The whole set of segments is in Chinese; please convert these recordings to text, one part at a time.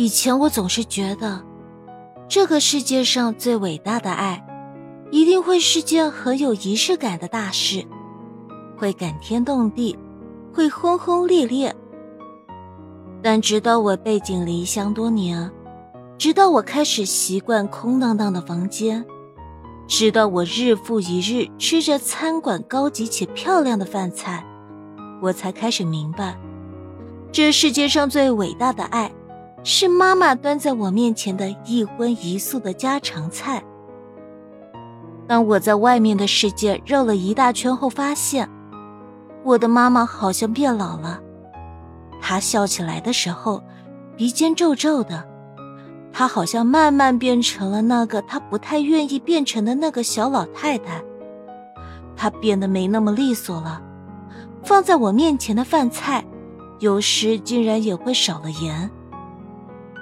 以前我总是觉得，这个世界上最伟大的爱，一定会是件很有仪式感的大事，会感天动地，会轰轰烈烈。但直到我背井离乡多年，直到我开始习惯空荡荡的房间，直到我日复一日吃着餐馆高级且漂亮的饭菜，我才开始明白，这世界上最伟大的爱，是妈妈端在我面前的一荤一素的家常菜。当我在外面的世界绕了一大圈后，发现我的妈妈好像变老了。她笑起来的时候，鼻尖皱皱的，她好像慢慢变成了那个她不太愿意变成的那个小老太太。她变得没那么利索了，放在我面前的饭菜，有时竟然也会少了盐。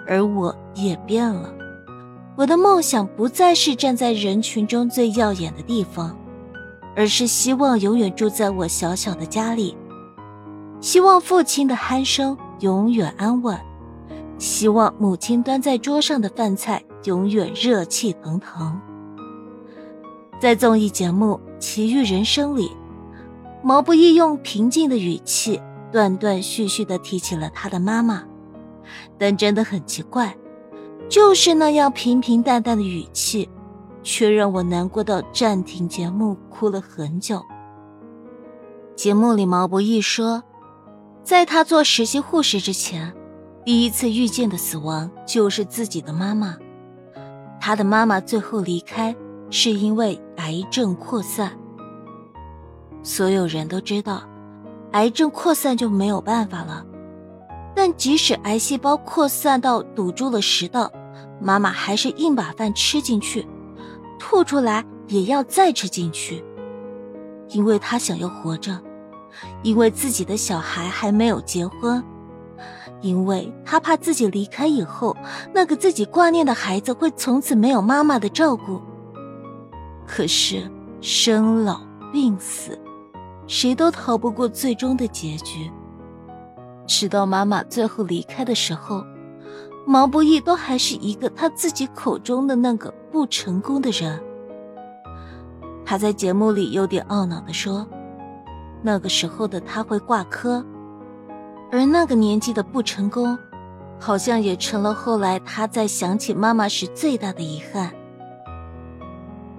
而我也变了，我的梦想不再是站在人群中最耀眼的地方，而是希望永远住在我小小的家里。希望父亲的鼾声永远安稳，希望母亲端在桌上的饭菜永远热气腾腾。在综艺节目《奇遇人生》里，毛不易用平静的语气断断续续地提起了他的妈妈，但真的很奇怪，就是那样平平淡淡的语气，却让我难过到暂停节目哭了很久。节目里毛不易说。在他做实习护士之前，第一次遇见的死亡就是自己的妈妈。他的妈妈最后离开是因为癌症扩散。所有人都知道，癌症扩散就没有办法了。但即使癌细胞扩散到堵住了食道，妈妈还是硬把饭吃进去，吐出来也要再吃进去，因为她想要活着。因为自己的小孩还没有结婚，因为他怕自己离开以后，那个自己挂念的孩子会从此没有妈妈的照顾。可是生老病死，谁都逃不过最终的结局。直到妈妈最后离开的时候，毛不易都还是一个他自己口中的那个不成功的人。他在节目里有点懊恼地说。那个时候的他会挂科，而那个年纪的不成功，好像也成了后来他在想起妈妈时最大的遗憾。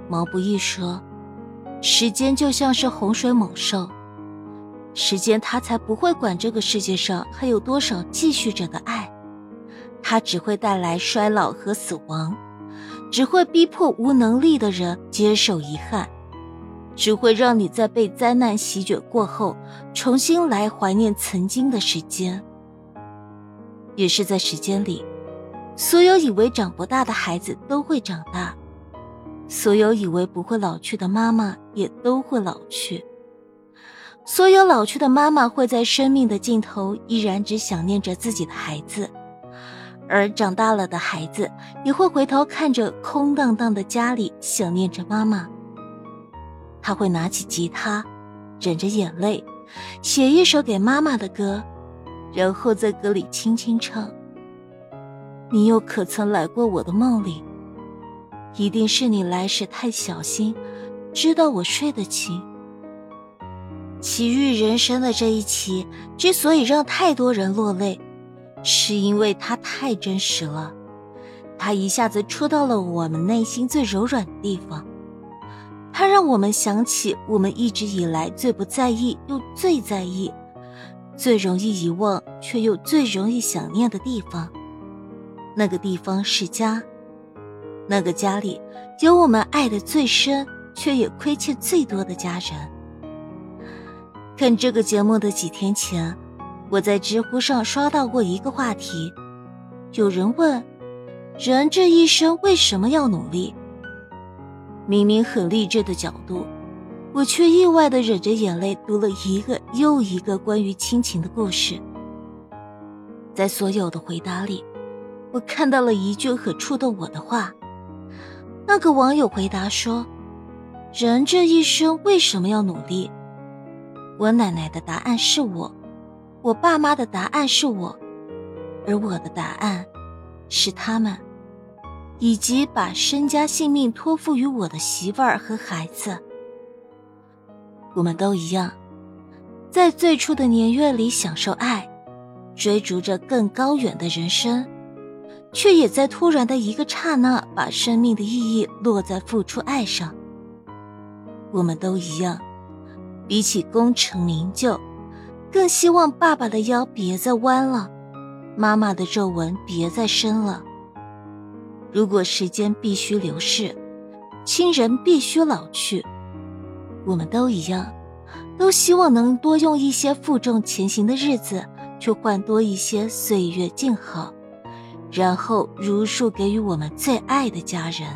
毛不易说：“时间就像是洪水猛兽，时间它才不会管这个世界上还有多少继续着的爱，它只会带来衰老和死亡，只会逼迫无能力的人接受遗憾。”只会让你在被灾难席卷过后，重新来怀念曾经的时间。也是在时间里，所有以为长不大的孩子都会长大，所有以为不会老去的妈妈也都会老去，所有老去的妈妈会在生命的尽头依然只想念着自己的孩子，而长大了的孩子也会回头看着空荡荡的家里，想念着妈妈。他会拿起吉他，忍着眼泪，写一首给妈妈的歌，然后在歌里轻轻唱：“你又可曾来过我的梦里？一定是你来时太小心，知道我睡得轻。”奇遇人生的这一期之所以让太多人落泪，是因为它太真实了，它一下子戳到了我们内心最柔软的地方。它让我们想起我们一直以来最不在意又最在意、最容易遗忘却又最容易想念的地方。那个地方是家，那个家里有我们爱的最深却也亏欠最多的家人。看这个节目的几天前，我在知乎上刷到过一个话题，有人问：人这一生为什么要努力？明明很励志的角度，我却意外的忍着眼泪读了一个又一个关于亲情的故事。在所有的回答里，我看到了一句很触动我的话。那个网友回答说：“人这一生为什么要努力？”我奶奶的答案是我，我爸妈的答案是我，而我的答案是他们，以及把身家性命托付于我的媳妇儿和孩子。我们都一样，在最初的年月里享受爱，追逐着更高远的人生，却也在突然的一个刹那，把生命的意义落在付出爱上。我们都一样，比起功成名就，更希望爸爸的腰别再弯了，妈妈的皱纹别再深了。如果时间必须流逝，亲人必须老去。我们都一样，都希望能多用一些负重前行的日子，去换多一些岁月静好，然后如数给予我们最爱的家人。